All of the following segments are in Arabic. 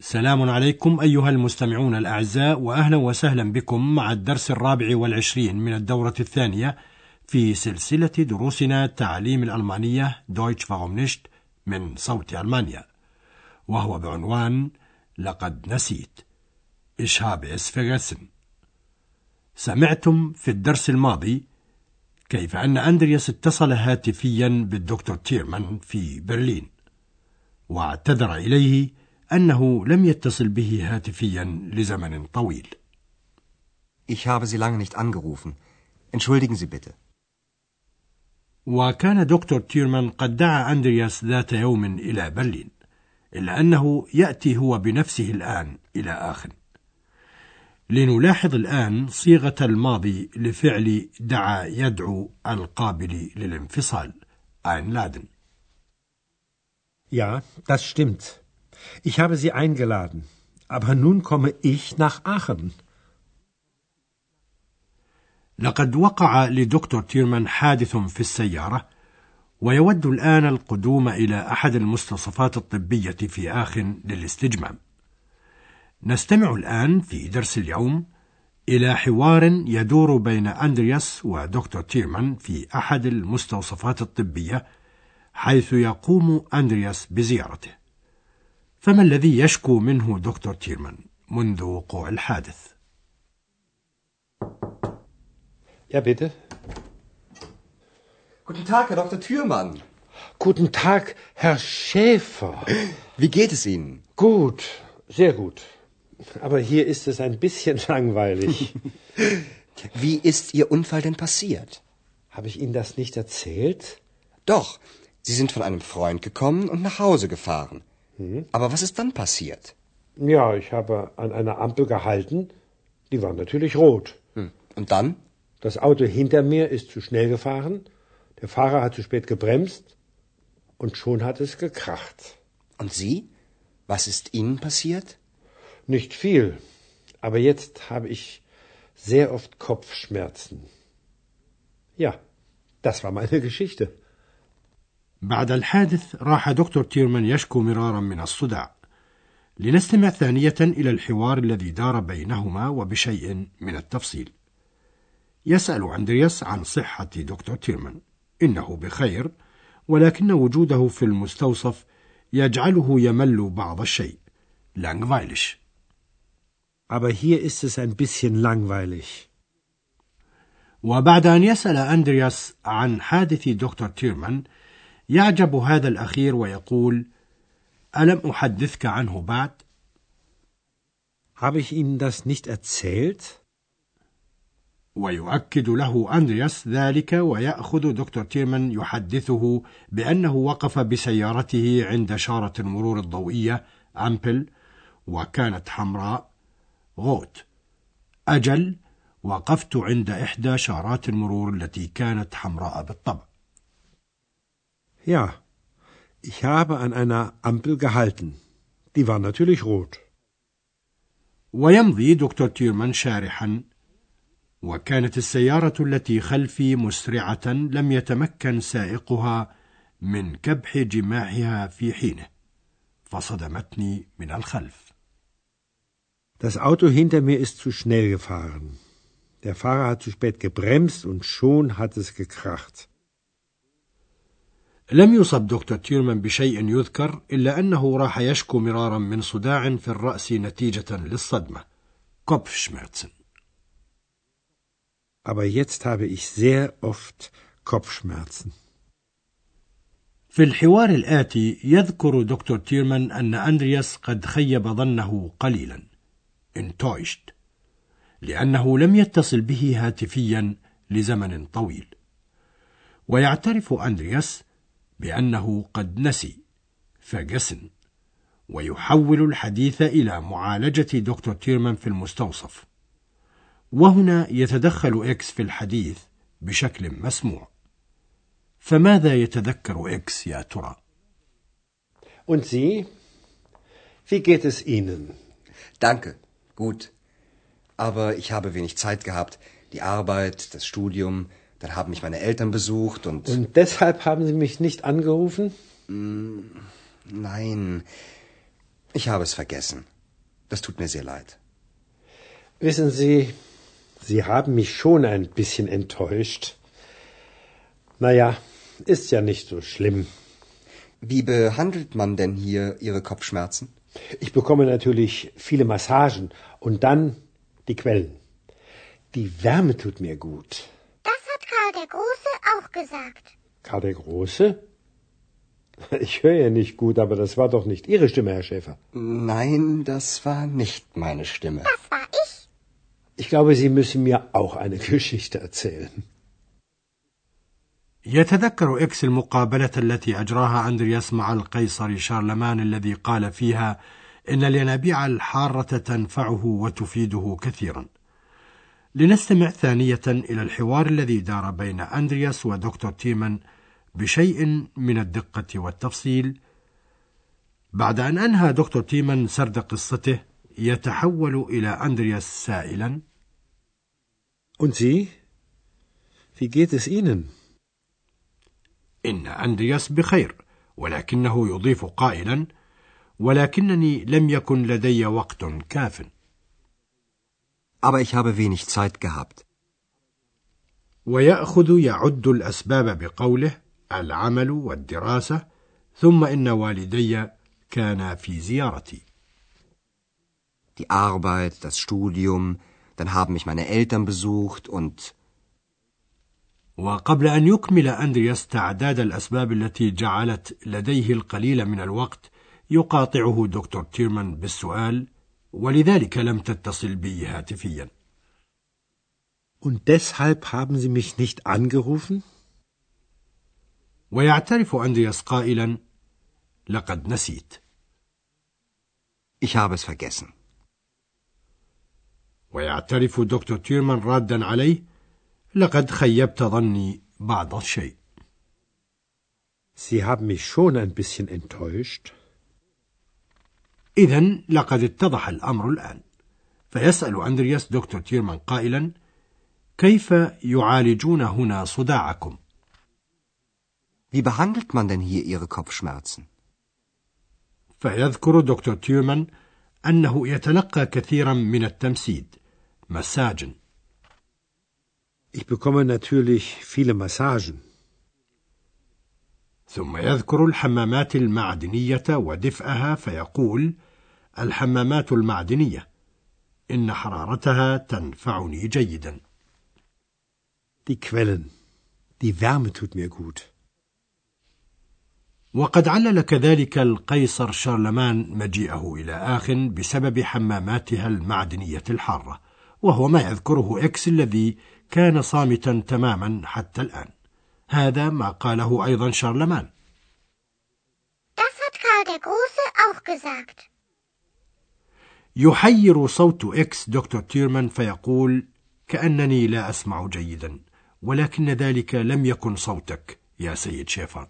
سلام عليكم أيها المستمعون الأعزاء وأهلا وسهلا بكم مع الدرس الرابع والعشرين من الدورة الثانية في سلسلة دروسنا تعليم الألمانية warum nicht من صوت ألمانيا. وهو بعنوان لقد نسيت. es vergessen سمعتم في الدرس الماضي كيف أن أندرياس اتصل هاتفيا بالدكتور تيرمان في برلين. واعتذر إليه أنه لم يتصل به هاتفيا لزمن طويل Ich habe Sie lange nicht angerufen. Entschuldigen Sie bitte. وكان دكتور تيرمان قد دعا أندرياس ذات يوم إلى برلين إلا أنه يأتي هو بنفسه الآن إلى آخر لنلاحظ الآن صيغة الماضي لفعل دعا يدعو القابل للانفصال einladen Ja, das stimmt. Ich habe Sie eingeladen. Aber nun komme ich nach Aachen. لقد وقع لدكتور تيرمان حادث في السيارة ويود الآن القدوم إلى أحد المستوصفات الطبية في آخ للاستجمام نستمع الآن في درس اليوم إلى حوار يدور بين أندرياس ودكتور تيرمان في أحد المستوصفات الطبية حيث يقوم أندرياس بزيارته فما الذي يشكو منه دكتور تيرمان منذ وقوع الحادث؟ Ja, bitte. Guten Tag, Herr Dr. Thürmann. Guten Tag, Herr Schäfer. Wie geht es Ihnen? Gut, sehr gut. Aber hier ist es ein bisschen langweilig. Wie ist Ihr Unfall denn passiert? Habe ich Ihnen das nicht erzählt? Doch, Sie sind von einem Freund gekommen und nach Hause gefahren. Aber was ist dann passiert? Ja, ich habe an einer Ampel gehalten. Die war natürlich rot. Hm. Und dann? Das Auto hinter mir ist zu schnell gefahren. Der Fahrer hat zu spät gebremst. Und schon hat es gekracht. Und Sie? Was ist Ihnen passiert? Nicht viel. Aber jetzt habe ich sehr oft Kopfschmerzen. Ja, das war meine Geschichte. بعد الحادث راح دكتور تيرمان يشكو مرارا من الصداع. لنستمع ثانية إلى الحوار الذي دار بينهما وبشيء من التفصيل. يسأل أندرياس عن صحة دكتور تيرمان. إنه بخير ولكن وجوده في المستوصف يجعله يمل بعض الشيء. langweilig. Aber hier ist es ein bisschen langweilig. وبعد أن يسأل أندرياس عن حادث دكتور تيرمان يعجب هذا الأخير ويقول ألم أحدثك عنه بعد؟ Habe ich Ihnen das nicht erzählt? ويؤكد له أندرياس ذلك ويأخذ دكتور تيرمان يحدثه بأنه وقف بسيارته عند شارة المرور الضوئية أمبل وكانت حمراء غوت أجل وقفت عند إحدى شارات المرور التي كانت حمراء بالطبع Ja, ich habe an einer Ampel gehalten. Die war natürlich rot. ويمضي دكتور تيرمان شارحا وكانت السيارة التي خلفي مسرعة لم يتمكن سائقها من كبح جماحها في حينه فصدمتني من الخلف Das Auto hinter mir ist zu schnell gefahren. Der Fahrer hat zu spät gebremst und schon hat es gekracht. لم يصب دكتور تيرمان بشيء يذكر إلا أنه راح يشكو مرارا من صداع في الرأس نتيجة للصدمة. Kopfschmerzen Aber jetzt habe ich sehr oft Kopfschmerzen. في الحوار الآتي يذكر دكتور تيرمان أن أندرياس قد خيب ظنه قليلا. enttäuscht لأنه لم يتصل به هاتفيا لزمن طويل. ويعترف أندرياس بأنه قد نسي فجسن ويحول الحديث إلى معالجة دكتور تيرمان في المستوصف وهنا يتدخل إكس في الحديث بشكل مسموع فماذا يتذكر إكس يا ترى؟ Und Sie? Wie geht es Ihnen? Danke, gut. Aber ich habe wenig Zeit gehabt. Die Arbeit, das Studium, dann haben mich meine Eltern besucht und. Und deshalb haben Sie mich nicht angerufen? Nein, ich habe es vergessen. Das tut mir sehr leid. Wissen Sie, Sie haben mich schon ein bisschen enttäuscht. Naja, ist ja nicht so schlimm. Wie behandelt man denn hier Ihre Kopfschmerzen? Ich bekomme natürlich viele Massagen und dann die Quellen. Die Wärme tut mir gut Das hat Karl der Große auch gesagt. Karl der Große? Ich höre ja nicht gut, aber das war doch nicht Ihre Stimme, Herr Schäfer. Nein, das war nicht meine Stimme. Das war ich. Ich glaube, Sie müssen mir auch eine Geschichte erzählen. يتذكر إكس المقابلة التي أجراها أندرياس مع القيصر شارلمان الذي قال فيها إن الينابيع الحارة تنفعه وتفيده كثيرا. لنستمع ثانية إلى الحوار الذي دار بين أندرياس ودكتور تيمان بشيء من الدقة والتفصيل. بعد أن أنهى دكتور تيمان سرد قصته يتحول إلى أندرياس سائلا: Und Sie? Wie geht es Ihnen? إن أندرياس بخير ولكنه يضيف قائلا ولكنني لم يكن لدي وقت كاف Aber ich habe wenig Zeit gehabt. ويأخذ يعد الأسباب بقوله العمل والدراسة ثم إن والدي كانا في زيارتي Die Arbeit, das Studium, dann haben mich meine Eltern besucht und وقبل أن يكمل أندرياس تعداد الأسباب التي جعلت لديه القليل من الوقت يقاطعه دكتور تيرمان بالسؤال ولذلك لم تتصل بي هاتفيا Und deshalb haben Sie mich nicht angerufen? ويعترف أندرياس قائلا لقد نسيت ich habe es vergessen. ويعترف دكتور تيرمان رادا عليه لقد خيبت ظني بعض الشيء Sie haben mich schon ein bisschen enttäuscht. إذا لقد اتضح الأمر الآن فيسأل أندرياس دكتور تيرمان قائلا كيف يعالجون هنا صداعكم؟ Wie behandelt man denn hier Ihre Kopfschmerzen? فيذكر دكتور تيرمان أنه يتلقى كثيرا من التمسيد مساجا Ich bekomme natürlich viele Massagen. ثم يذكر الحمامات المعدنية ودفئها فيقول الحمامات المعدنية إن حرارتها تنفعني جيدا Die Quellen. Die Wärme tut mir gut. وقد علل كذلك القيصر شارلمان مجيئه إلى آخ بسبب حماماتها المعدنية الحارة وهو ما يذكره إكس الذي كان صامتا تماما حتى الآن هذا ما قاله أيضا شارلمان Das hat Karl der Große auch gesagt. يحير صوت إكس دكتور تيرمان فيقول كأنني لا أسمع جيدا ولكن ذلك لم يكن صوتك يا سيد شيفر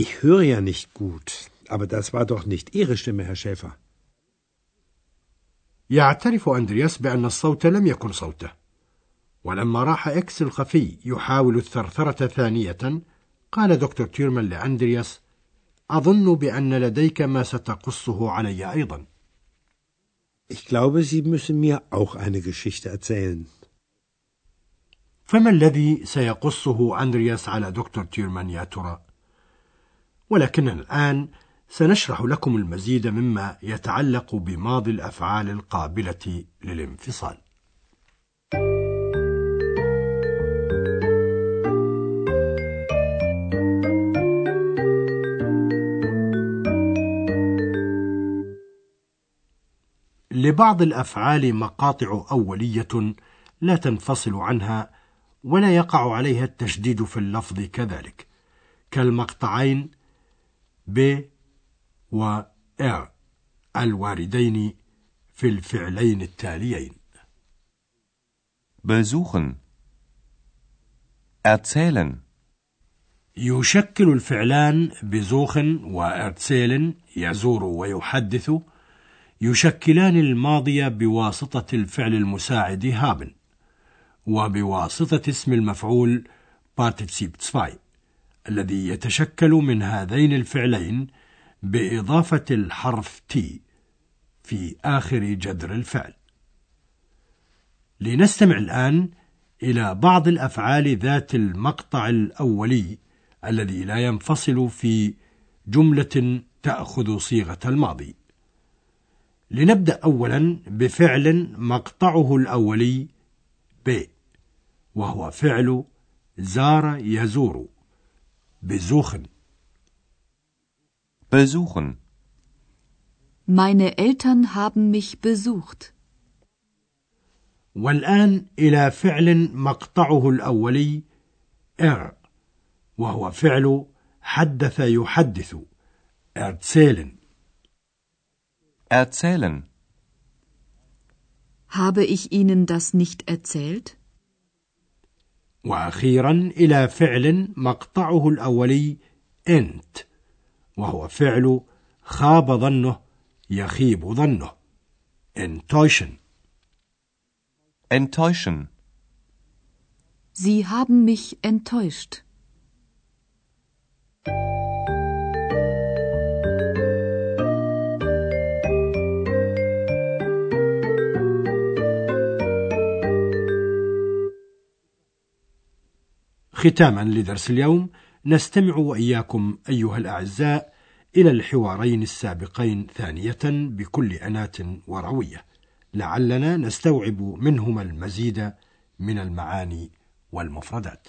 Ich höre ja nicht gut. Aber das war doch nicht Ihre Stimme, Herr Schäfer. يعترف أندرياس بأن الصوت لم يكن صوته ولما راح إكس الخفي يحاول الثرثرة ثانية قال دكتور تيرمان لأندرياس أظن بأن لديك ما ستقصه علي أيضا Ich glaube, Sie müssen mir auch eine Geschichte erzählen. فما الذي سيقصه أندرياس على دكتور تيرمان يا ترى؟ ولكننا الآن سنشرح لكم المزيد مما يتعلق بماضي الأفعال القابلة للانفصال. لبعض الأفعال مقاطع أولية لا تنفصل عنها ولا يقع عليها التشديد في اللفظ كذلك. كالمقطعين ب و ر الواردين في الفعلين التاليين. besuchen erzählen يشكل الفعلان بزوخ و erzähl يزور ويحدث يشكلان الماضي بواسطة الفعل المساعد haben وبواسطة اسم المفعول Partizip 2 الذي يتشكل من هذين الفعلين بإضافة الحرف t في آخر جذر الفعل. لنستمع الآن إلى بعض الأفعال ذات المقطع الأولي الذي لا ينفصل في جملة تأخذ صيغة الماضي. لنبدأ أولا بفعل مقطعه الأولي ب وهو فعل زار يزور besuchen besuchen Meine Eltern haben mich besucht. والآن إلى فعل مقطعه الأولي er وهو فعل حدث يحدث erzählen erzählen Habe ich Ihnen das nicht erzählt? وأخيرا إلى فعل مقطعه الأولي أنت وهو فعل خاب ظنه يخيب ظنه enttäuschen enttäuschen Sie haben mich enttäuscht. ختاما لدرس اليوم نستمع وإياكم أيها الأعزاء إلى الحوارين السابقين ثانية بكل أنات وروية لعلنا نستوعب منهما المزيد من المعاني والمفردات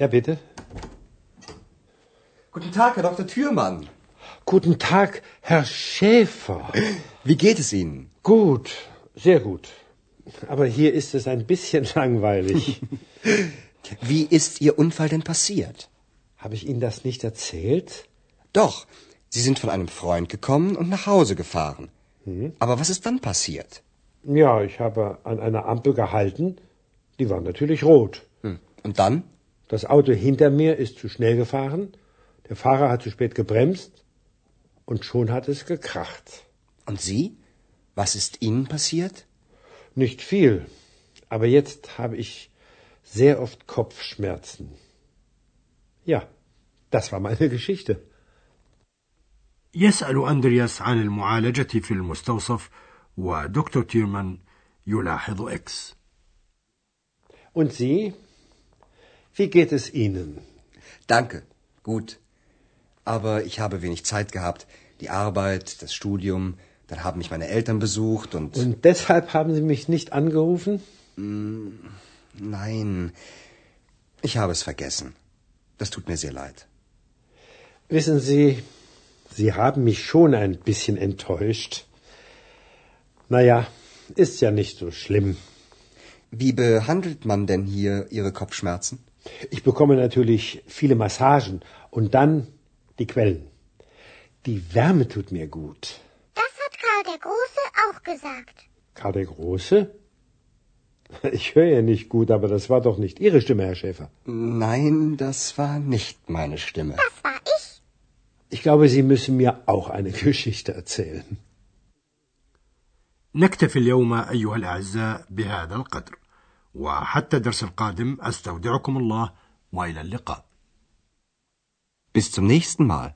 Ja, bitte. Guten Tag, Herr Dr. Thürmann. Guten Tag, Herr Schäfer. Wie geht es Ihnen? Gut, sehr gut. Aber hier ist es ein bisschen langweilig. Wie ist Ihr Unfall denn passiert? Habe ich Ihnen das nicht erzählt? Doch, Sie sind von einem Freund gekommen und nach Hause gefahren. Aber was ist dann passiert? Ja, ich habe an einer Ampel gehalten. Die war natürlich rot. Hm. Und dann? Das Auto hinter mir ist zu schnell gefahren. Der Fahrer hat zu spät gebremst. Und schon hat es gekracht. Und Sie? Was ist Ihnen passiert? Nicht viel. Aber jetzt habe ich sehr oft Kopfschmerzen. Ja, das war meine Geschichte. يسأل أندرياس عن المعالجة في المستوصف ودكتور تيرمان يلاحظ إكس Und Sie? Wie geht es Ihnen? Danke, gut. Aber ich habe wenig Zeit gehabt. Die Arbeit, das Studium, dann haben mich meine Eltern besucht und... Und deshalb haben Sie mich nicht angerufen? Nein, ich habe es vergessen. Das tut mir sehr leid. Wissen Sie, Sie haben mich schon ein bisschen enttäuscht. Naja, ist ja nicht so schlimm. Wie behandelt man denn hier Ihre Kopfschmerzen? Ich bekomme natürlich viele Massagen und dann die Quellen. Die Wärme tut mir gut. Das hat Karl der Große auch gesagt. Karl der Große? Ich höre ja nicht gut, aber das war doch nicht Ihre Stimme, Herr Schäfer. Nein, das war nicht meine Stimme. Das war ich. Ich glaube, Sie müssen mir auch eine Geschichte erzählen. نكتفي اليوم أيها الأعزاء بهذا القدر وحتى الدرس القادم أستودعكم الله وإلى اللقاء Bis zum nächsten Mal.